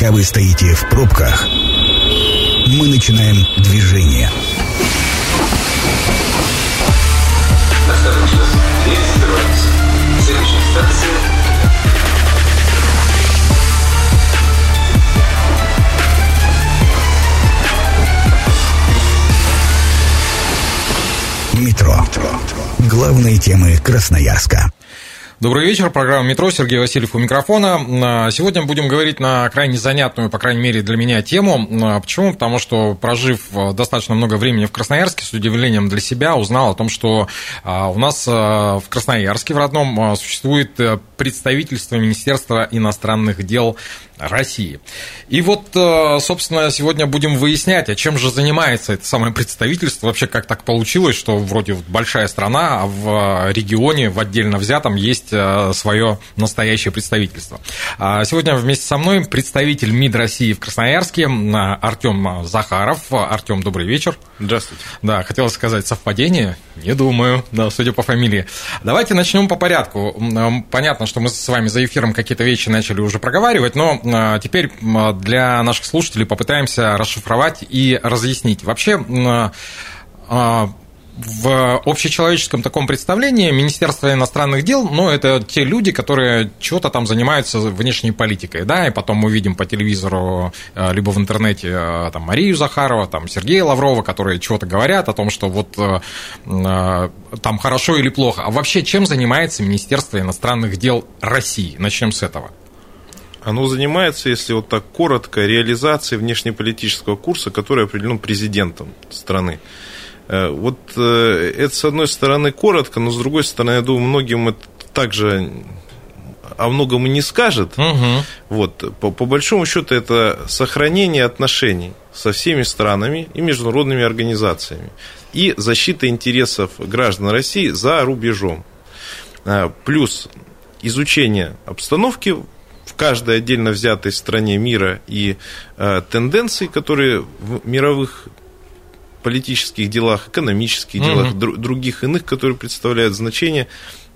Пока вы стоите в пробках, мы начинаем движение. Следующая станция Метро. Главные темы Красноярска. Добрый вечер, программа «Метро», Сергей Васильев у микрофона. А, Сегодня будем говорить на крайне занятную, по крайней мере для меня, тему. А, Почему? Потому что, прожив а, достаточно много времени в Красноярске, с удивлением для себя узнал о том, что у нас в Красноярске, в родном, существует э, представительство Министерства иностранных дел России. И вот, э, собственно, сегодня будем выяснять, а чем же занимается это самое представительство, вообще как так получилось, что вроде большая страна, а в регионе, в отдельно взятом, есть э, свое настоящее представительство. А Сегодня вместе со мной представитель МИД России в Красноярске Артем Захаров. Артем, добрый вечер. Здравствуйте. Да, хотелось сказать совпадение, не думаю, да, судя по фамилии. Давайте начнем по порядку. Понятно, что мы с вами за эфиром какие-то вещи начали уже проговаривать, но теперь м, для наших слушателей попытаемся расшифровать и разъяснить. Вообще, м, а, в общечеловеческом таком представлении Министерство иностранных дел, ну, это те люди, которые чего-то там занимаются внешней политикой, да, и потом мы видим по телевизору, либо в интернете, там, Марию Захарова, там, Сергея Лаврова, которые чего-то говорят о том, что вот там хорошо или плохо. А вообще, чем занимается Министерство иностранных дел России? Начнем с этого. Оно занимается, если вот так коротко, реализацией внешнеполитического курса, который определен президентом страны. Э, Вот э, это, с одной стороны, коротко, но с другой стороны, я думаю, многим это также о многом и не скажет. Угу. Вот, по, по большому счету, это сохранение отношений со всеми странами и международными организациями и защита интересов граждан России за рубежом. А, Плюс изучение обстановки в каждой отдельно взятой стране мира и э, тенденций, которые в мировых политических делах, экономических делах, Мгм. дру- других иных, которые представляют значение,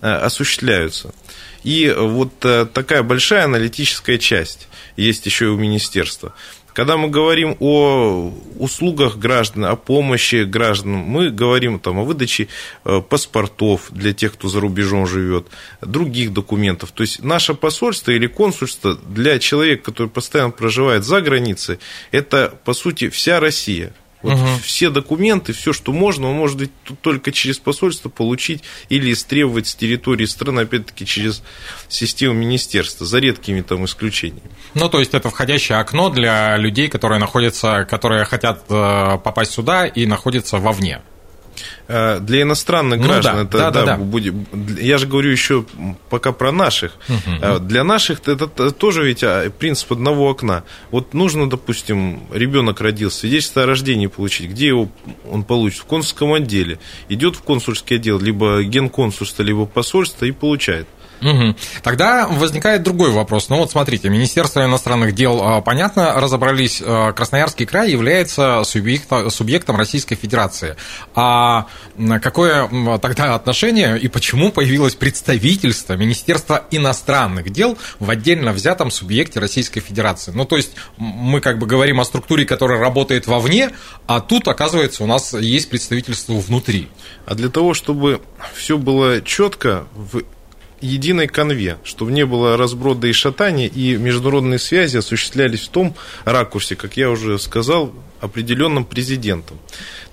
э, осуществляются. И вот э, такая большая аналитическая часть есть еще и у министерства. Когда мы говорим о услугах граждан, о помощи гражданам, мы говорим там, о выдаче э, паспортов для тех, кто за рубежом живет, других документов. То есть наше посольство или консульство для человека, который постоянно проживает за границей, это, по сути, вся Россия. Вот Мгм. все документы, все, что можно, он может тут только через посольство получить или истребовать с территории страны, опять-таки, через систему министерства, за редкими там исключениями. Ну, то есть это входящее окно для людей, которые находятся, которые хотят э, попасть сюда и находятся вовне. Э, Для иностранных Ну граждан да, это да, да, да, да. будет. Я же говорю еще пока про наших. Э, Для наших это т- тоже ведь а, принцип одного окна. Вот нужно, допустим, ребенок родился, свидетельство о рождении получить. Где его он получит? В консульском отделе. Идет в консульский отдел, либо генконсульство, либо посольство и получает. Мгм. Тогда возникает другой вопрос. Ну вот смотрите, Министерство иностранных дел, а, понятно, разобрались, а, Красноярский край является субъекта- субъектом Российской Федерации. А какое тогда отношение и почему появилось представительство Министерства иностранных дел в отдельно взятом субъекте Российской Федерации? Ну то есть мы как бы говорим о структуре, которая работает вовне, а тут, оказывается, у нас есть представительство внутри. А для того, чтобы все было четко в единой конве, чтобы не было разброда и шатания, и международные связи осуществлялись в том ракурсе, как я уже сказал, определенным президентом.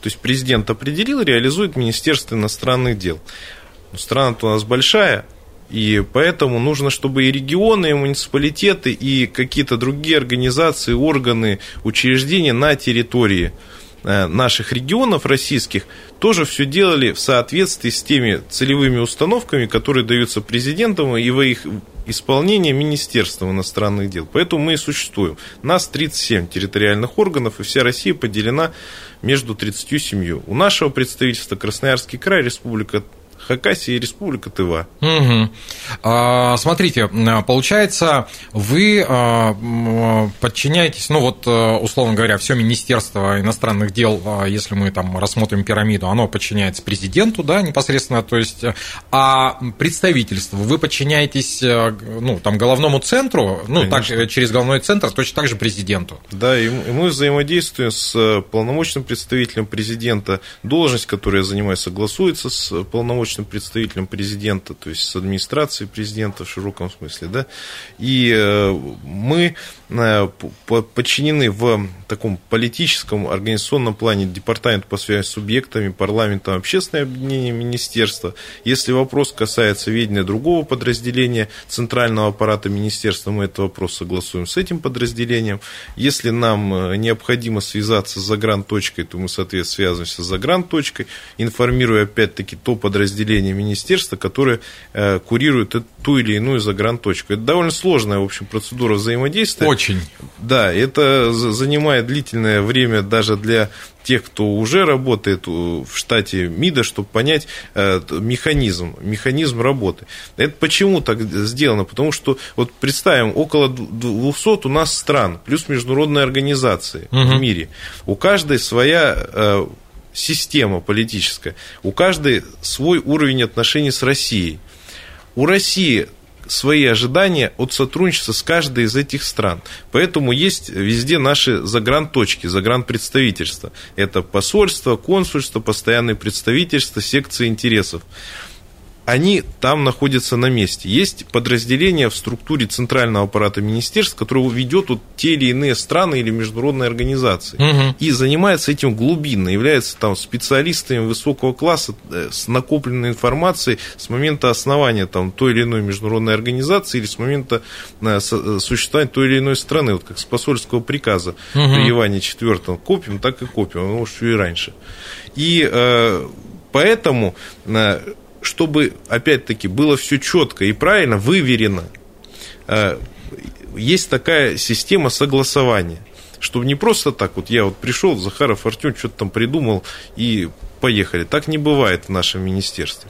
То есть президент определил, реализует Министерство иностранных дел. Страна-то у нас большая, и поэтому нужно, чтобы и регионы, и муниципалитеты, и какие-то другие организации, органы, учреждения на территории наших регионов российских тоже все делали в соответствии с теми целевыми установками, которые даются президентом и во их исполнение Министерством иностранных дел. Поэтому мы и существуем. Нас 37 территориальных органов, и вся Россия поделена между 37. У нашего представительства Красноярский край, Республика Хакасия и Республика Тыва. Угу. А, смотрите, получается, вы а, подчиняетесь, ну вот, условно говоря, все Министерство иностранных дел, если мы там рассмотрим пирамиду, оно подчиняется президенту, да, непосредственно, то есть, а представительство, вы подчиняетесь, ну, там, головному центру, ну, так, через головной центр, точно так же президенту. Да, и мы взаимодействуем с полномочным представителем президента, должность, которую я занимаю, согласуется с полномочным представителем президента, то есть с администрацией президента в широком смысле, да, и э, мы э, подчинены в таком политическом организационном плане департамент по связи с субъектами, парламентом, общественное объединение министерства. Если вопрос касается ведения другого подразделения центрального аппарата министерства, мы этот вопрос согласуем с этим подразделением. Если нам э, необходимо связаться с загранточкой, то мы, соответственно, связываемся с загранточкой, информируя опять-таки то подразделение министерства, которое э, курирует ту или иную загранточку. Это довольно сложная, в общем, процедура взаимодействия. Очень. Да, это занимает длительное время даже для тех, кто уже работает в штате МИДа, чтобы понять э, механизм, механизм работы. Это почему так сделано? Потому что, вот представим, около 200 у нас стран, плюс международные организации угу. в мире. У каждой своя э, система политическая, у каждой свой уровень отношений с Россией. У России свои ожидания от сотрудничества с каждой из этих стран. Поэтому есть везде наши загранточки, загранпредставительства. Это посольство, консульство, постоянные представительства, секции интересов они там находятся на месте. Есть подразделение в структуре центрального аппарата министерств, которое ведет вот те или иные страны или международные организации. Угу. И занимается этим глубинно, является там специалистами высокого класса э, с накопленной информацией с момента основания там, той или иной международной организации или с момента э, э, существования той или иной страны, вот как с посольского приказа угу. при Иване IV. Копим, так и копим, а может, и раньше. И поэтому чтобы, опять-таки, было все четко и правильно, выверено, э, есть такая система согласования, чтобы не просто так, вот я вот пришел, Захаров Артем что-то там придумал и поехали. Так не бывает в нашем министерстве.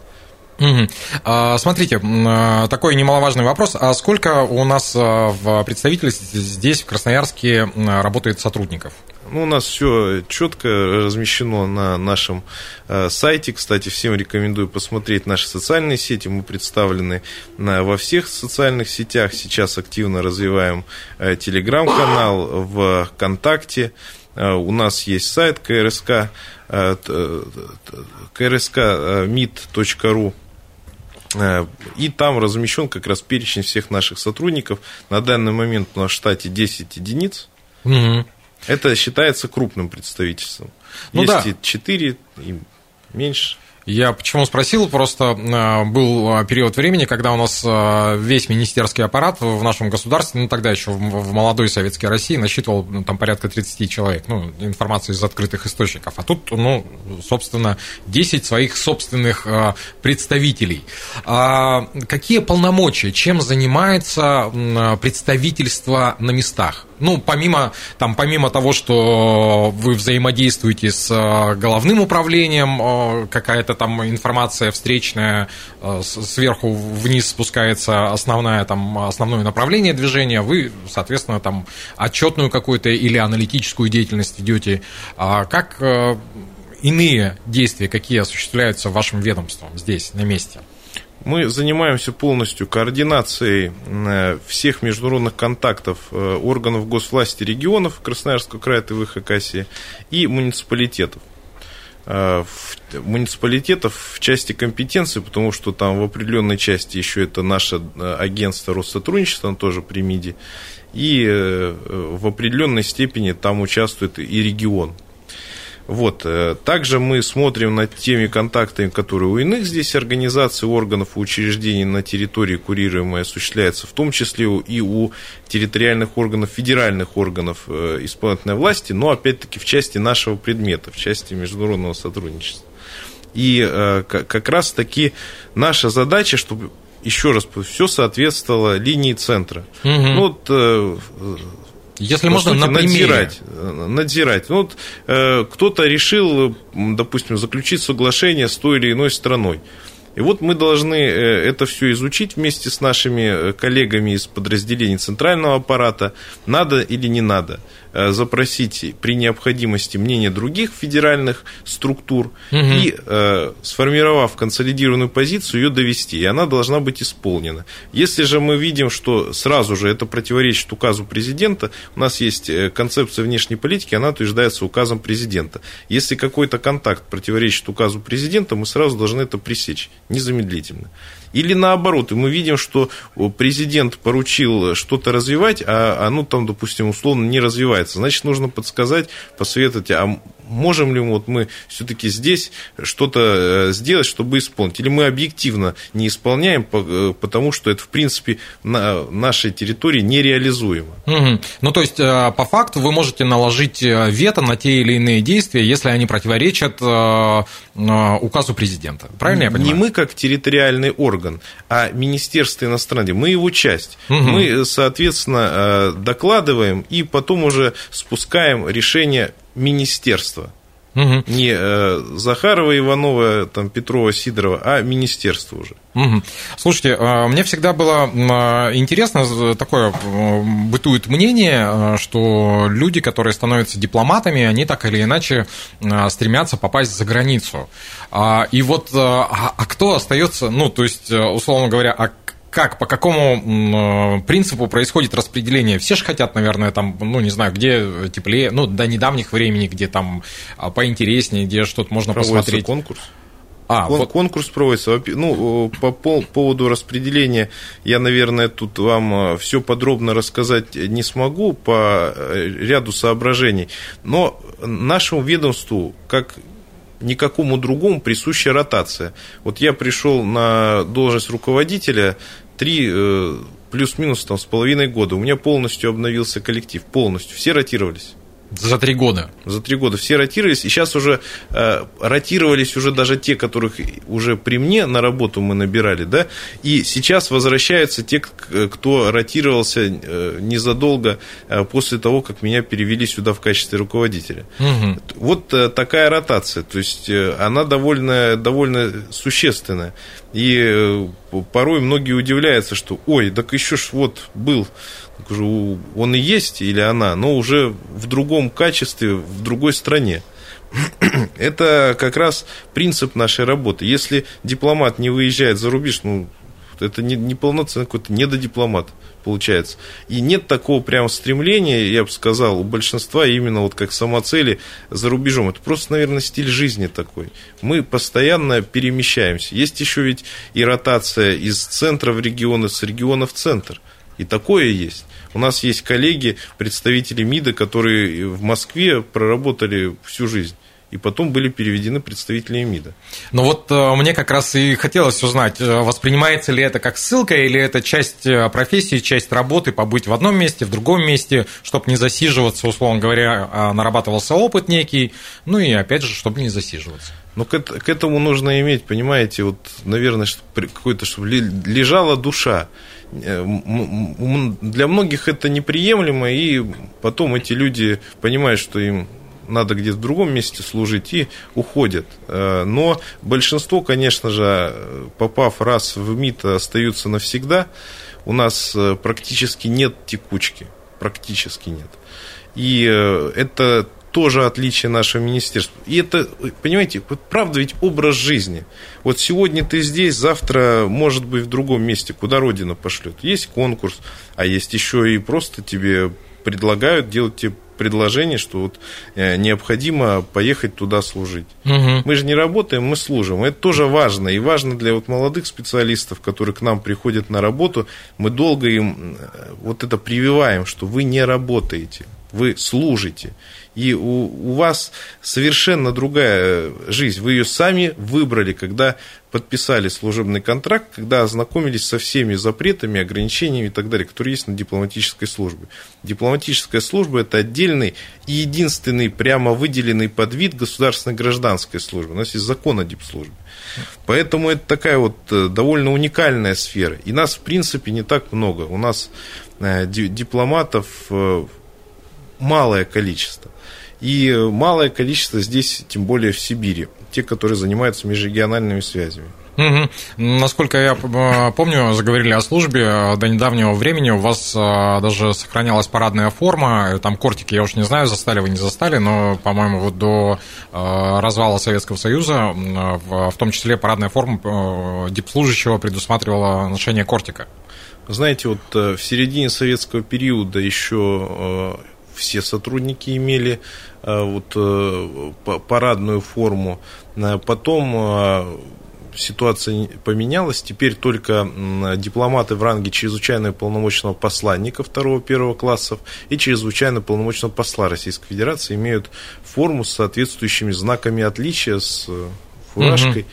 Угу. Смотрите, а, такой немаловажный вопрос. А сколько у нас а, в представительстве здесь, в Красноярске, работает сотрудников? Ну, у нас все четко размещено на нашем э, сайте. Кстати, всем рекомендую посмотреть наши социальные сети. Мы представлены во всех социальных сетях. Сейчас активно развиваем э, телеграм-канал в ВКонтакте. Э, у нас есть сайт КРСК, крскмит.ру и там размещен как раз перечень всех наших сотрудников. На данный момент у нас в штате 10 единиц. Угу. Это считается крупным представительством. Ну, Есть да. и 4, и меньше. Я почему спросил, просто а, был а, период времени, когда у нас а, весь министерский аппарат в нашем государстве, ну тогда еще в молодой советской России насчитывал ну, там порядка 30 человек, ну, информация из открытых источников. А тут, ну, собственно, 10 своих собственных представителей. Какие полномочия, чем занимается представительство на местах? Ну, помимо, там, помимо того, что вы взаимодействуете с э, головным управлением, э, какая-то там информация встречная, э, сверху вниз спускается основная, там, основное направление движения, вы, соответственно, там, отчетную какую-то или аналитическую деятельность ведете. А как иные действия, какие осуществляются вашим ведомством здесь, на месте? Мы занимаемся полностью координацией э, всех международных контактов э, органов госвласти регионов Красноярского края, ТВ, Хакасии и муниципалитетов э, муниципалитетов в части компетенции, потому что там в определенной части еще это наше агентство Россотрудничества, оно тоже при МИДе, и в определенной степени там участвует и регион. Вот. Э, также мы смотрим над теми контактами, которые у иных здесь организаций, органов и учреждений на территории курируемой осуществляются, в том числе и у территориальных органов, федеральных органов э, исполнительной власти, но опять-таки в части нашего предмета, в части международного сотрудничества. И э, как раз таки наша задача, чтобы еще раз, все соответствовало линии центра. Угу. Ну, вот, если По можно, сути, на надзирать, надзирать. Ну, вот, э, кто-то решил, допустим, заключить соглашение с той или иной страной. И вот мы должны э, это все изучить вместе с нашими э, коллегами из подразделений центрального аппарата, надо или не надо э, запросить при необходимости мнение других федеральных структур угу. и, сформировав консолидированную позицию, ее довести, и она должна быть исполнена. Если же мы видим, что сразу же это противоречит указу президента, у нас есть концепция внешней политики, она утверждается указом президента. Если какой-то контакт противоречит указу президента, мы сразу должны это пресечь незамедлительно. Или наоборот, и мы видим, что президент поручил что-то развивать, а оно там, допустим, условно не развивается. Значит, нужно подсказать, посоветовать, а можем ли вот мы все-таки здесь что-то э, сделать, чтобы исполнить? Или мы объективно не исполняем, э, потому что это, в принципе, на нашей территории нереализуемо? Угу. Ну, то есть, э, по факту вы можете наложить вето на те или иные действия, если они противоречат указу президента. Правильно я понимаю? Не мы как территориальный орган, а Министерство иностранных дел. Мы его часть. Угу. Мы, соответственно, докладываем и потом уже спускаем решение министерства. Угу. Не э, Захарова, Иванова, там, Петрова, Сидорова, а министерство уже. Угу. Слушайте, э, мне всегда было э, интересно, такое э, бытует мнение, что люди, которые становятся дипломатами, они так или иначе стремятся попасть за границу. А, и вот, а, а кто остается, ну, то есть, условно говоря, а как, по какому э, принципу происходит распределение? Все же хотят, наверное, там, ну, не знаю, где теплее, ну, до недавних времени, где там а, поинтереснее, где что-то можно Проводится посмотреть. конкурс. А, Кон- вот... Конкурс проводится. Ну, по поводу распределения я, наверное, тут вам э, все подробно рассказать не смогу по э, ряду соображений. Но нашему ведомству, как никакому другому присуща ротация. Вот я пришел на должность руководителя три э, плюс-минус там, с половиной года. У меня полностью обновился коллектив, полностью. Все ротировались. За три года. За три года все ротировались, и сейчас уже э, ротировались уже даже те, которых уже при мне на работу мы набирали, да, и сейчас возвращаются те, кто ротировался э, незадолго э, после того, как меня перевели сюда в качестве руководителя. Угу. Вот э, такая ротация, то есть э, она довольно, довольно существенная. И э, порой многие удивляются, что, ой, так еще ж вот был он и есть или она, но уже в другом качестве, в другой стране. Это как раз принцип нашей работы. Если дипломат не выезжает за рубеж, ну, это не, не полноценный какой-то недодипломат получается. И нет такого прям стремления, я бы сказал, у большинства именно вот как самоцели за рубежом. Это просто, наверное, стиль жизни такой. Мы постоянно перемещаемся. Есть еще ведь и ротация из центра в регионы, с региона в центр. И такое есть. У нас есть коллеги, представители МИДа, которые в Москве проработали всю жизнь и потом были переведены представителями МИДа. Ну вот э, мне как раз и хотелось узнать, э, воспринимается ли это как ссылка или это часть э, профессии, часть работы, побыть в одном месте, в другом месте, чтобы не засиживаться, условно говоря, а нарабатывался опыт некий, ну и опять же, чтобы не засиживаться. Ну, к, к этому нужно иметь, понимаете, вот, наверное, какой-то, чтобы лежала душа. Для многих это неприемлемо, и потом эти люди понимают, что им надо где-то в другом месте служить и уходят. Э, но большинство, конечно же, попав раз в МИД, остаются навсегда. У нас э, практически нет текучки, практически нет. И это тоже отличие нашего министерства. И это, понимаете, правда ведь образ жизни. Вот сегодня ты здесь, завтра, может быть, в другом месте, куда Родина пошлет. Есть конкурс, а есть еще и просто тебе предлагают делать тебе предложение, что вот э, необходимо поехать туда служить. Угу. Мы же не работаем, мы служим. Это тоже важно. И важно для вот молодых специалистов, которые к нам приходят на работу, мы долго им э, вот это прививаем, что вы не работаете, вы служите и у, у вас совершенно другая жизнь. Вы ее сами выбрали, когда подписали служебный контракт, когда ознакомились со всеми запретами, ограничениями и так далее, которые есть на дипломатической службе. Дипломатическая служба – это отдельный и единственный прямо выделенный подвид государственной гражданской службы. У нас есть закон о дипслужбе. Поэтому это такая вот э, довольно уникальная сфера. И нас, в принципе, не так много. У нас э, дипломатов э, малое количество. И малое количество здесь, тем более в Сибири, те, которые занимаются межрегиональными связями. Угу. Насколько я э, помню, заговорили о службе, э, до недавнего времени у вас э, даже сохранялась парадная форма, там кортики, я уж не знаю, застали вы, не застали, но, по-моему, вот до развала Советского Союза, в том числе парадная форма дипслужащего предусматривала ношение кортика. Знаете, вот в середине советского периода еще все сотрудники имели вот парадную форму. Потом ситуация поменялась. Теперь только дипломаты в ранге чрезвычайно полномочного посланника второго-первого классов и чрезвычайно полномочного посла Российской Федерации имеют форму с соответствующими знаками отличия, с э, фуражкой. Угу.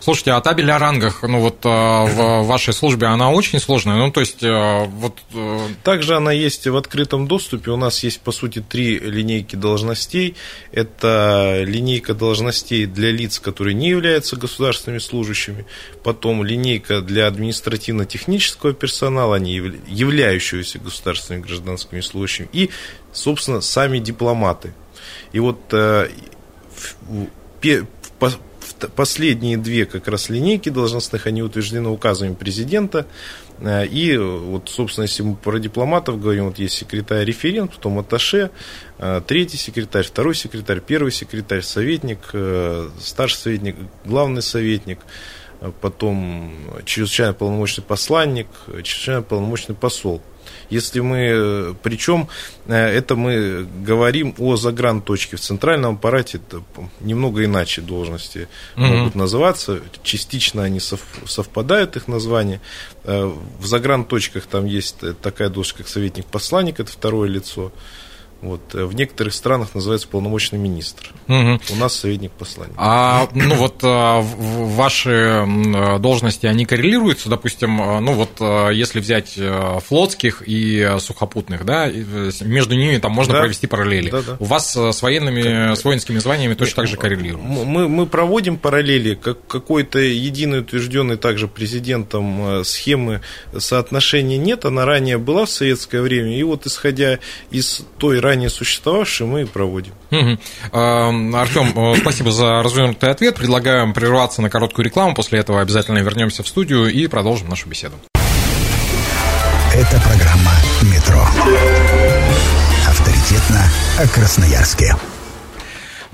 Слушайте, а табель о рангах, ну вот э, в вашей службе, она очень сложная, ну то есть э, вот... Э, Также она есть в открытом доступе, у нас есть по сути три линейки должностей. Это линейка должностей для лиц, которые не являются государственными служащими, потом линейка для административно-технического персонала, не являющегося государственными гражданскими служащими, и, собственно, сами дипломаты. И вот последние две как раз линейки должностных, они утверждены указами президента. Э, и вот, собственно, если мы про дипломатов говорим, вот есть секретарь-референт, потом атташе, э, третий секретарь, второй секретарь, первый секретарь, советник, э, старший советник, главный советник, потом чрезвычайно полномочный посланник, чрезвычайно полномочный посол. Если мы, причем э, это мы говорим о загранточке. В центральном аппарате это немного иначе должности mm-hmm. могут называться. Частично они совпадают, их названия. Э, в загранточках там есть такая должность, как советник посланник, это второе лицо. Вот, э, в некоторых странах называется полномочный министр. Угу. У нас советник посланник. А ну вот а, ваши должности, они коррелируются, допустим, ну вот если взять флотских и сухопутных, да, между ними там можно да. провести параллели. Да, да. У вас с военными, с воинскими званиями точно так же коррелируется. Мы, мы проводим параллели, как какой-то единый утвержденный также президентом схемы соотношения нет, она ранее была в советское время, и вот исходя из той ранее ранее существовавшие, мы проводим. Угу. Артем, э, спасибо за развернутый ответ. Предлагаем прерваться на короткую рекламу. После этого обязательно вернемся в студию и продолжим нашу беседу. Это программа «Метро». Авторитетно о Красноярске.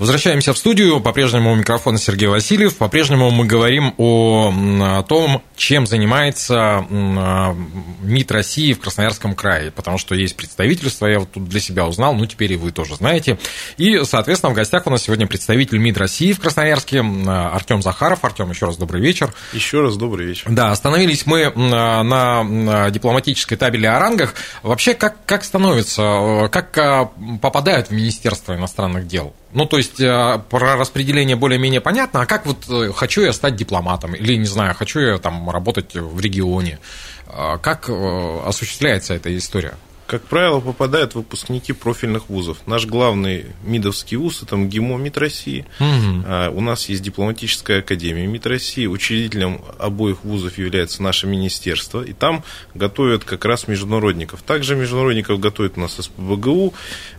Возвращаемся в студию. По-прежнему у микрофона Сергей Васильев. По-прежнему мы говорим о, о том, чем занимается МИД России в Красноярском крае, потому что есть представительство, я вот тут для себя узнал, ну теперь и вы тоже знаете. И, соответственно, в гостях у нас сегодня представитель МИД России в Красноярске Артем Захаров. Артем, еще раз добрый вечер. Еще раз добрый вечер. Да, остановились мы на дипломатической табеле о рангах. Вообще, как, как становится, как а, попадают в Министерство иностранных дел? Ну, то есть э, про распределение более-менее понятно, а как вот э, хочу я стать дипломатом, или, не знаю, хочу я там работать в регионе, а как э, осуществляется эта история? Как правило, попадают выпускники профильных вузов. Наш главный МИДовский вуз – это МГИМО МИД России. Угу. У нас есть дипломатическая академия МИД России. Учредителем обоих вузов является наше министерство. И там готовят как раз международников. Также международников готовят у нас СПБГУ,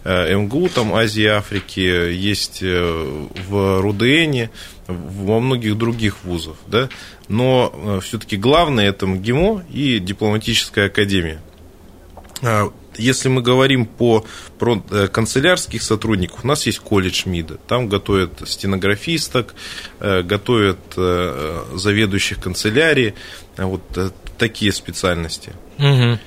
э, МГУ, там Азии и Африки, есть э, в РУДНе, во многих других вузах. Да? Но э, все-таки главное – это МГИМО и дипломатическая академия а, если мы говорим по, про э, канцелярских сотрудников, у нас есть колледж МИДа. Там готовят стенографисток, э, готовят э, заведующих канцелярии, вот такие специальности. Угу.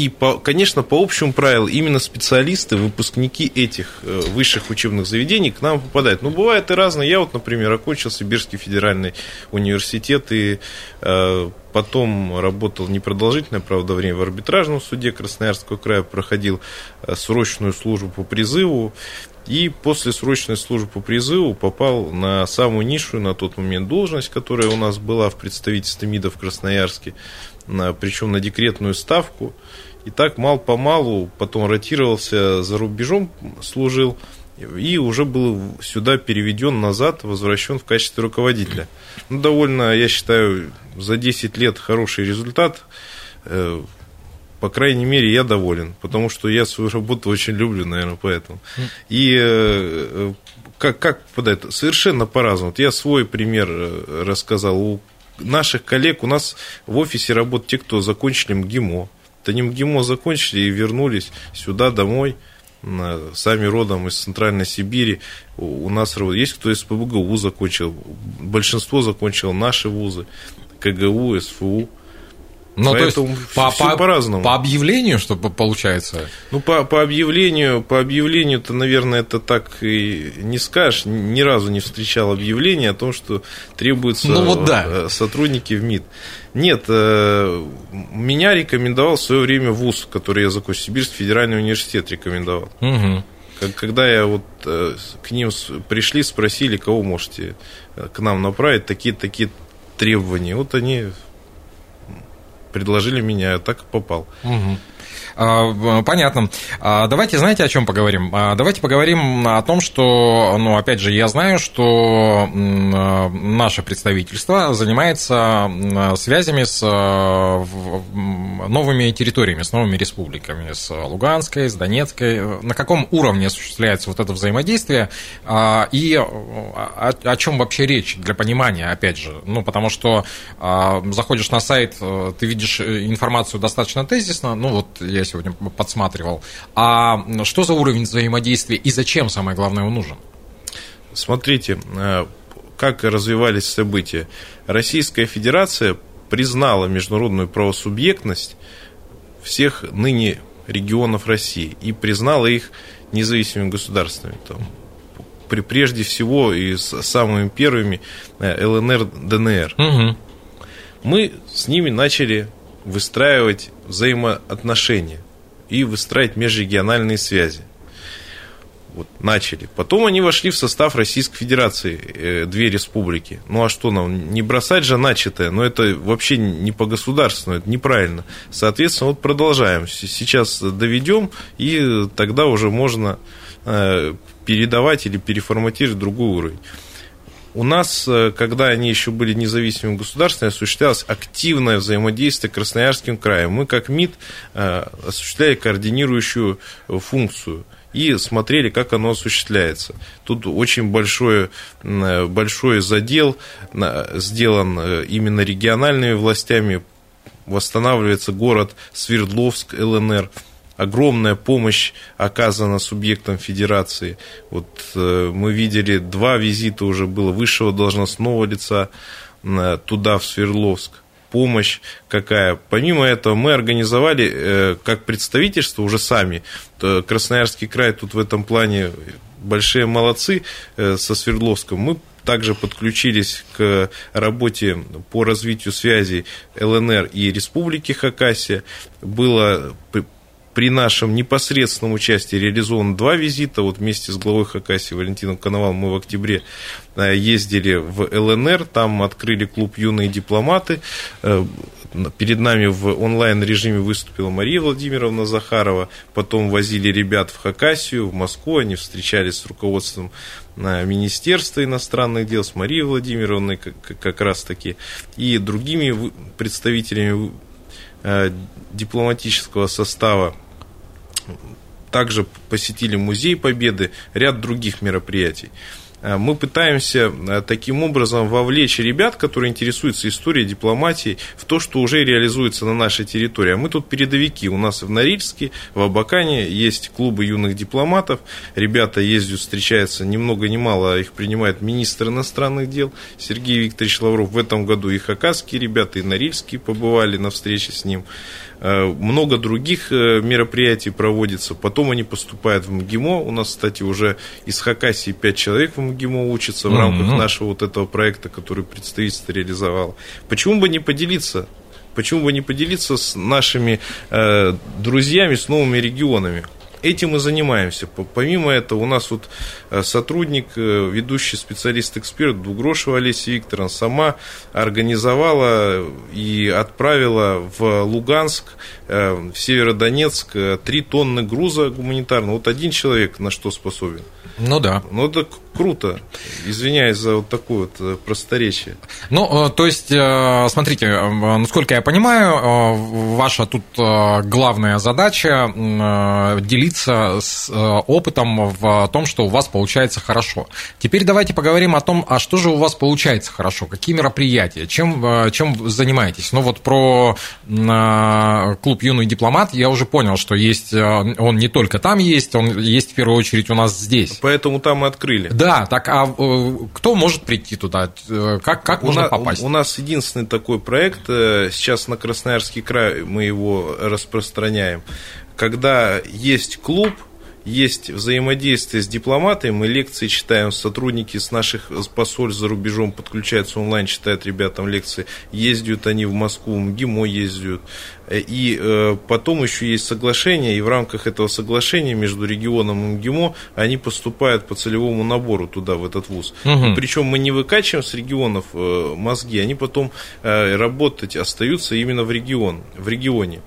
И, по, конечно, по общему правилу, именно специалисты, выпускники этих э, высших учебных заведений к нам попадают. Ну, бывает и разное. Я вот, например, окончил Сибирский федеральный университет и э, потом работал непродолжительное, правда, время в арбитражном суде Красноярского края, проходил э, срочную службу по призыву. И после срочной службы по призыву попал на самую низшую на тот момент должность, которая у нас была в представительстве МИДа в Красноярске причем на декретную ставку. И так мал-помалу потом ротировался за рубежом, служил, и уже был сюда переведен назад, возвращен в качестве руководителя. Ну, довольно, я считаю, за 10 лет хороший результат. Э, по крайней мере, я доволен, потому что я свою работу очень люблю, наверное, поэтому. И э, как, как попадает? Совершенно по-разному. Вот я свой пример э, рассказал. У наших коллег, у нас в офисе работают те, кто закончили МГИМО. Вот они МГИМО закончили и вернулись сюда, домой, сами родом из Центральной Сибири. У нас есть кто из ПБГУ закончил, большинство закончило наши вузы, КГУ, СФУ. Ну, то есть по, по, по-разному. По объявлению, что получается? Ну, по, по объявлению, по объявлению-то, наверное, это так и не скажешь. Ни разу не встречал объявление о том, что требуются ну, вот да. Э, сотрудники в МИД. Нет, э, меня рекомендовал в свое время ВУЗ, который я закончил, Сибирский федеральный университет рекомендовал. Угу. Когда я вот э, к ним пришли, спросили, кого можете к нам направить, такие-такие требования. Вот они предложили меня, я так попал. Угу. А, понятно. А, давайте, знаете, о чем поговорим? А, давайте поговорим о том, что, ну, опять же, я знаю, что наше представительство занимается связями с новыми территориями, с новыми республиками, с Луганской, с Донецкой. На каком уровне осуществляется вот это взаимодействие? И о, чем вообще речь для понимания, опять же? Ну, потому что заходишь на сайт, ты видишь информацию достаточно тезисно, ну, вот я сегодня подсматривал. А что за уровень взаимодействия и зачем, самое главное, он нужен? Смотрите, э, как развивались события. Российская Федерация признала международную правосубъектность всех ныне регионов России и признала их независимыми государствами. Там, прежде всего и с самыми первыми э, ЛНР, ДНР. Угу. Мы с ними начали выстраивать взаимоотношения и выстраивать межрегиональные связи. Вот, начали. Потом они вошли в состав Российской Федерации, э, две республики. Ну а что нам, не бросать же начатое, но это вообще не по государству, это неправильно. Соответственно, вот продолжаем. Сейчас доведем, и тогда уже можно э, передавать или переформатировать другой уровень. У нас, э, когда они еще были независимым государством, осуществлялось активное взаимодействие Красноярским краем. Мы, как МИД, э, осуществляли координирующую функцию и смотрели, как оно осуществляется. Тут очень большой, э, большой задел сделан именно региональными властями. Восстанавливается город Свердловск, ЛНР – огромная помощь оказана субъектам федерации. Вот э, мы видели два визита уже было высшего должностного лица э, туда, в Свердловск помощь какая. Помимо этого, мы организовали э, как представительство уже сами. Красноярский край тут в этом плане большие молодцы со Свердловском. Мы также подключились к работе по развитию связей ЛНР и Республики Хакасия. Было при нашем непосредственном участии реализовано два визита. Вот вместе с главой Хакасии Валентином Коновалом мы в октябре э, ездили в ЛНР, там открыли клуб «Юные дипломаты». Э, перед нами в онлайн-режиме выступила Мария Владимировна Захарова. Потом возили ребят в Хакасию, в Москву. Они встречались с руководством э, Министерства иностранных дел, с Марией Владимировной как раз таки, и другими представителями дипломатического состава. Также посетили Музей Победы, ряд других мероприятий. Э, мы пытаемся э, таким образом вовлечь ребят, которые интересуются историей, дипломатией, в то, что уже реализуется на нашей территории. А мы тут передовики. У нас в Норильске, в Абакане есть клубы юных дипломатов. Ребята ездят, встречаются ни много ни мало, их принимает министр иностранных дел Сергей Викторович Лавров. В этом году и хакасские ребята, и норильские побывали на встрече с ним. Э, много других э, мероприятий проводится. Потом они поступают в МГИМО. У нас, кстати, уже из Хакасии 5 человек в МГИМО учатся в рамках mm-hmm. нашего вот этого проекта, который представительство реализовало. Почему бы не поделиться? Почему бы не поделиться с нашими э, друзьями, с новыми регионами? Этим и занимаемся. Помимо этого, у нас вот э, сотрудник, э, ведущий специалист-эксперт Дугрошева Олеся Викторовна сама организовала и отправила в Луганск, э, в Северодонецк три тонны груза гуманитарного. Вот один человек на что способен? Ну да. Ну это круто. Извиняюсь за вот такое вот э, просторечие. Ну, э, то есть, э, смотрите, насколько я понимаю, ваша тут главная задача делиться с опытом в том, что у вас получается хорошо. Теперь давайте поговорим о том, а что же у вас получается хорошо, какие мероприятия, чем, чем занимаетесь. Ну, вот про клуб «Юный дипломат» я уже понял, что есть, он не только там есть, он есть в первую очередь у нас здесь. Поэтому там и открыли. Да, так а э, кто может прийти туда? Э, как, как можно у попасть? У нас единственный такой проект, э, сейчас на Красноярский край мы его распространяем, когда есть клуб, есть взаимодействие с дипломатами, мы лекции читаем, сотрудники с наших посольств за рубежом подключаются онлайн, читают ребятам лекции, ездят они в Москву, в МГИМО ездят, и э, потом еще есть соглашение, и в рамках этого соглашения между регионом и МГИМО они поступают по целевому набору туда, в этот вуз. Угу. Причем мы не выкачиваем с регионов э, мозги, они потом э, работать остаются именно в, регион, в регионе.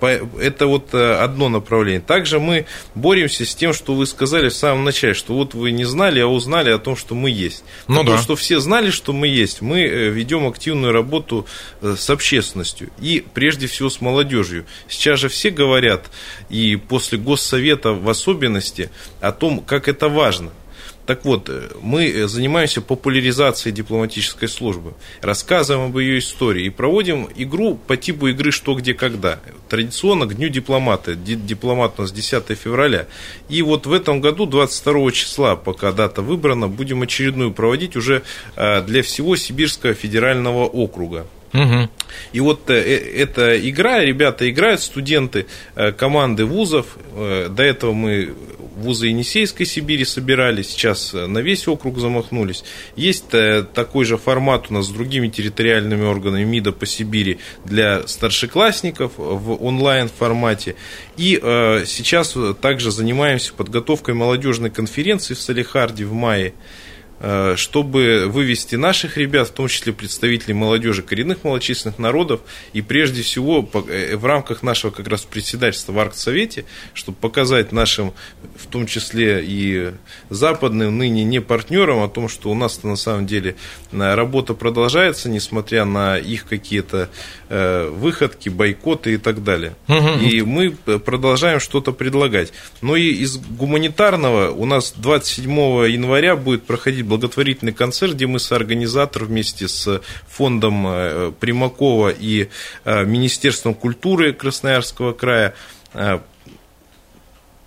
Это вот э, одно направление. Также мы боремся с тем, что вы сказали в самом начале, что вот вы не знали, а узнали о том, что мы есть. Ну, да. То, что все знали, что мы есть, мы э, ведем активную работу э, с общественностью и прежде всего с молодежью. Сейчас же все говорят, и после Госсовета в особенности, о том, как это важно. Так вот, э, мы э, занимаемся популяризацией дипломатической службы, рассказываем об ее истории и проводим игру по типу игры «Что, где, когда». Традиционно к Дню дипломата. Дипломат у нас 10 февраля. И вот в этом году, 22 числа, пока дата выбрана, будем очередную проводить уже э, для всего Сибирского федерального округа. Угу. И вот эта игра, ребята играют, студенты команды вузов. До этого мы вузы Енисейской Сибири собирали, сейчас э, на весь округ замахнулись. Есть э, такой же формат у нас с другими территориальными органами МИДа по Сибири для старшеклассников в онлайн формате. И э, сейчас также занимаемся подготовкой молодежной конференции в Салихарде в мае. Э, чтобы вывести наших ребят, в том числе представителей молодежи коренных малочисленных народов, и прежде всего э, в рамках нашего как раз председательства в Арктсовете, чтобы показать нашим, в том числе и западным, ныне не партнерам, о том, что у нас на самом деле э, работа продолжается, несмотря на их какие-то выходки, бойкоты и так далее. Угу. И мы продолжаем что-то предлагать. Но и из гуманитарного у нас 27 января будет проходить благотворительный концерт, где мы соорганизатор вместе с фондом э, Примакова и э, Министерством культуры Красноярского края э,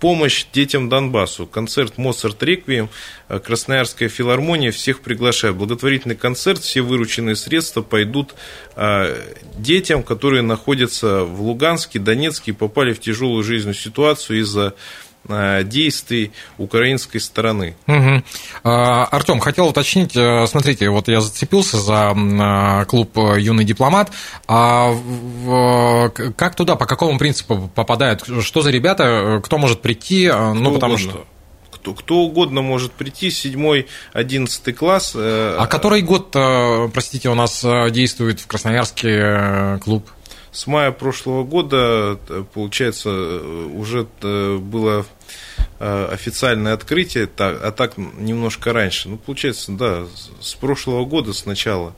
помощь детям Донбассу. Концерт Моцарт Реквием, Красноярская филармония, всех приглашаю. Благотворительный концерт, все вырученные средства пойдут детям, которые находятся в Луганске, Донецке попали в тяжелую жизненную ситуацию из-за Э, действий украинской стороны. Угу. Артем, хотел уточнить, э, смотрите, вот я зацепился за э, клуб «Юный дипломат», а как туда, по какому принципу попадают, что за ребята, кто может прийти, кто ну, потому угодно. что кто, кто угодно может прийти, седьмой, одиннадцатый класс. А который год, простите, у нас действует в Красноярске клуб? С мая прошлого года, э, получается, э, уже э, было официальное открытие, а так немножко раньше. Ну, получается, да, с прошлого года сначала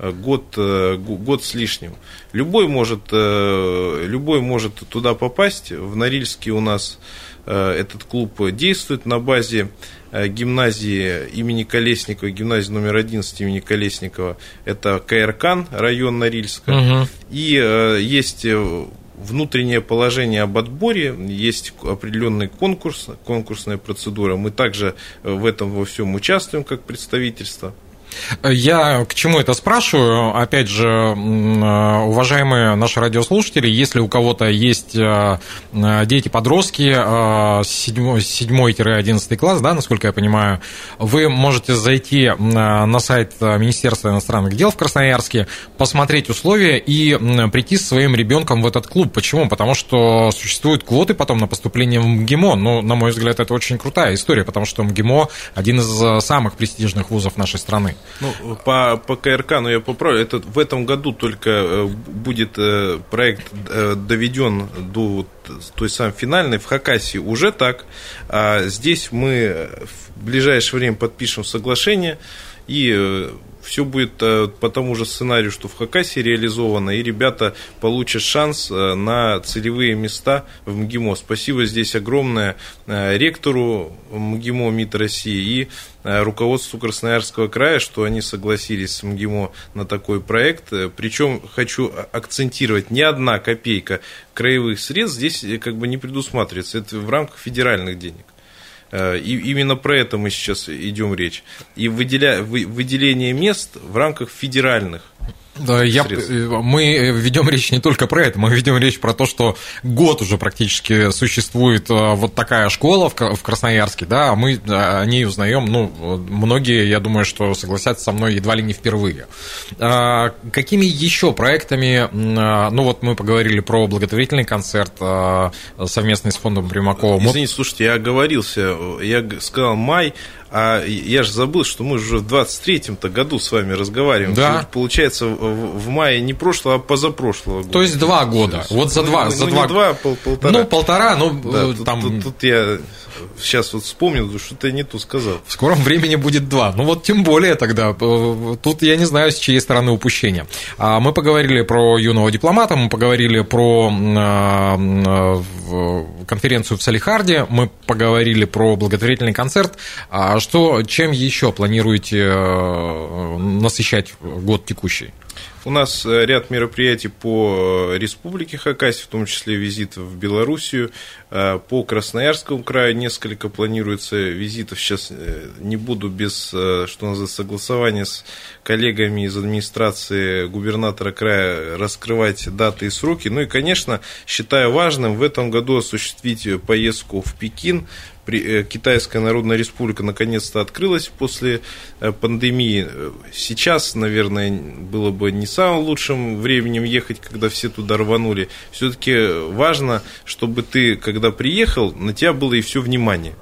год, год с лишним. Любой может, любой может туда попасть. В Норильске у нас этот клуб действует на базе гимназии имени Колесникова, гимназии номер 11 имени Колесникова, это Каиркан, район Норильска. Угу. И э, есть э, внутреннее положение об отборе, есть определенный конкурс, конкурсная процедура. Мы также в этом во всем участвуем как представительство. Я к чему это спрашиваю? Опять же, уважаемые наши радиослушатели, если у кого-то есть э, дети-подростки 7-11 э, класс, да, насколько я понимаю, вы можете зайти на сайт Министерства иностранных дел в Красноярске, посмотреть условия и прийти со своим ребенком в этот клуб. Почему? Потому что существуют квоты потом на поступление в МГИМО. Ну, на мой взгляд, это очень крутая история, потому что МГИМО один из самых престижных вузов нашей страны. Ну, по, по КРК, но я поправлю, это в этом году только э, будет э, проект э, доведен до той самой финальной, в Хакасии уже так. А здесь мы в ближайшее время подпишем соглашение. И все будет э, по тому же сценарию, что в Хакасии реализовано, и ребята получат шанс э, на целевые места в МГИМО. Спасибо здесь огромное э, ректору МГИМО МИД России и руководству Красноярского края, что они согласились с МГИМО на такой проект. Причем хочу акцентировать, ни одна копейка краевых средств здесь как бы не предусматривается. Это в рамках федеральных денег. Э, и именно про это мы сейчас идем речь. И выделя, выделение мест в рамках федеральных да, я, мы ведем речь не только про это, мы ведем речь про то, что год уже практически существует э, вот такая школа в Красноярске, да, а мы о ней узнаем, ну, многие, я думаю, что согласятся со мной едва ли не впервые. А, какими еще проектами, а, ну вот мы поговорили про благотворительный концерт а, совместный с фондом Примакова. Извините, слушайте, я оговорился, я сказал май, а я же забыл, что мы уже в 23-м-то году с вами разговариваем. Да. Получается, в мае не прошлого, а позапрошлого года. То есть два года. Вот за два. Ну, за ну, два... Не два, пол, полтора. Ну, полтора, ну, да, э, там... Тут, тут, тут я сейчас вот вспомнил, что ты не ту сказал. В скором времени будет два. Ну вот тем более тогда. Э, тут я не знаю, с чьей стороны упущения. А Мы поговорили про юного дипломата, мы поговорили про э, конференцию в Салихарде, мы поговорили про благотворительный концерт. А что, чем еще планируете насыщать год текущий? У нас э, ряд мероприятий по э, Республике Хакасия, в том числе визит в Белоруссию. Э, по Красноярскому краю несколько планируется визитов. Сейчас не буду без, что называется, согласования с коллегами из администрации губернатора края раскрывать даты и сроки. Ну и, конечно, считаю важным в этом году осуществить поездку в Пекин Китайская Народная Республика наконец-то открылась после э, пандемии. Сейчас, наверное, было бы не самым лучшим временем ехать, когда все туда рванули. Все-таки важно, чтобы ты, когда приехал, на тебя было и все внимание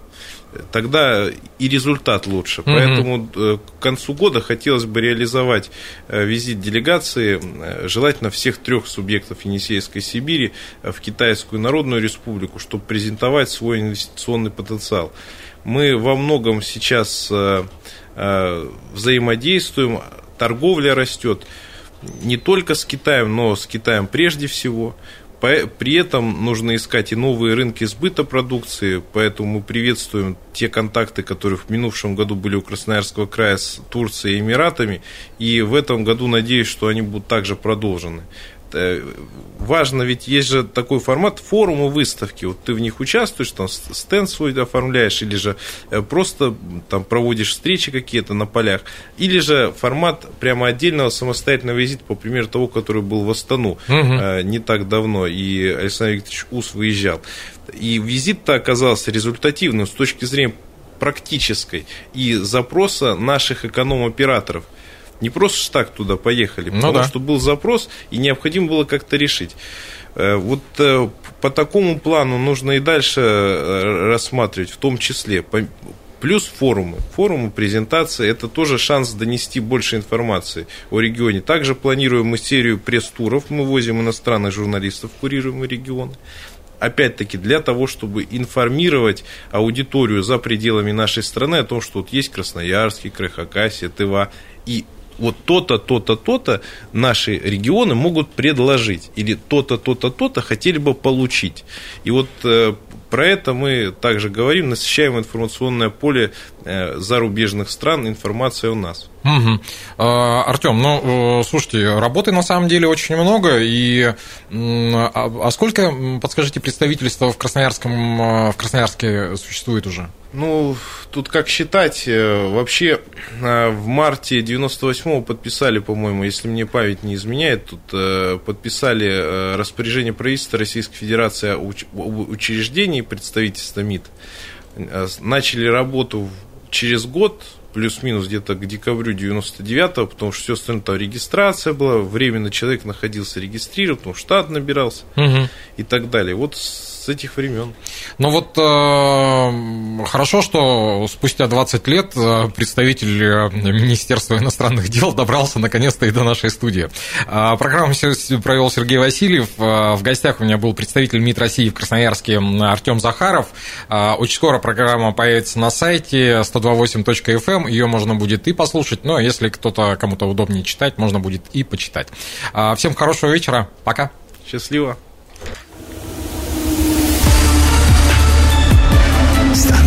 тогда и результат лучше. Mm-hmm. Поэтому э, к концу года хотелось бы реализовать э, визит делегации, э, желательно всех трех субъектов Енисейской Сибири в Китайскую Народную Республику, чтобы презентовать свой инвестиционный потенциал. Мы во многом сейчас взаимодействуем, торговля растет не только с Китаем, но с Китаем прежде всего. При этом нужно искать и новые рынки сбыта продукции, поэтому мы приветствуем те контакты, которые в минувшем году были у Красноярского края с Турцией и Эмиратами, и в этом году надеюсь, что они будут также продолжены. Э, важно, ведь есть же такой формат форума выставки. Вот ты в них участвуешь, там стенд свой оформляешь, или же э, просто там проводишь встречи какие-то на полях, или же формат прямо отдельного самостоятельного визита, по примеру того, который был в Астану угу. не так давно, и Александр Викторович Ус выезжал. И визит-то оказался результативным с точки зрения практической и запроса наших эконом-операторов – не просто так туда поехали, ну, потому да. что был запрос, и необходимо было как-то решить. Э, вот э, по такому плану нужно и дальше э, рассматривать, в том числе Плюс форумы. Форумы, презентации – это тоже шанс донести больше информации о регионе. Также планируем мы серию пресс-туров. Мы возим иностранных журналистов в курируемые регионы. Опять-таки, для того, чтобы информировать аудиторию за пределами нашей страны о том, что вот есть Красноярский, Крыхакасия, Тыва. И вот то-то, то-то, то-то наши регионы могут предложить, или то-то, то-то, то-то хотели бы получить. И вот э, про это мы также говорим, насыщаем информационное поле зарубежных стран информацией у нас. Угу. Артем, ну, э, слушайте, работы на самом деле очень много, и а, а сколько, подскажите, представительства в Красноярском, в Красноярске существует уже? Ну, тут как считать, э, вообще э, в марте 98-го подписали, по-моему, если мне память не изменяет, тут э, подписали распоряжение правительства Российской Федерации об учреждении представительства МИД. Начали работу через год, плюс-минус где-то к декабрю 99-го, потому что все остальное там регистрация была, временно человек находился регистрирован, потому что штат набирался угу. и так далее. Вот с этих времен. Ну вот э, хорошо, что спустя 20 лет э, представитель э, Министерства иностранных дел добрался наконец-то и до нашей студии. А, программу провел Сергей Васильев. В гостях у меня был представитель МИД России в Красноярске Артем Захаров. Очень скоро программа появится на сайте 128.fm. Ее можно будет и послушать, но если кто-то кому-то удобнее читать, можно будет и почитать. Всем хорошего вечера. Пока. Счастливо.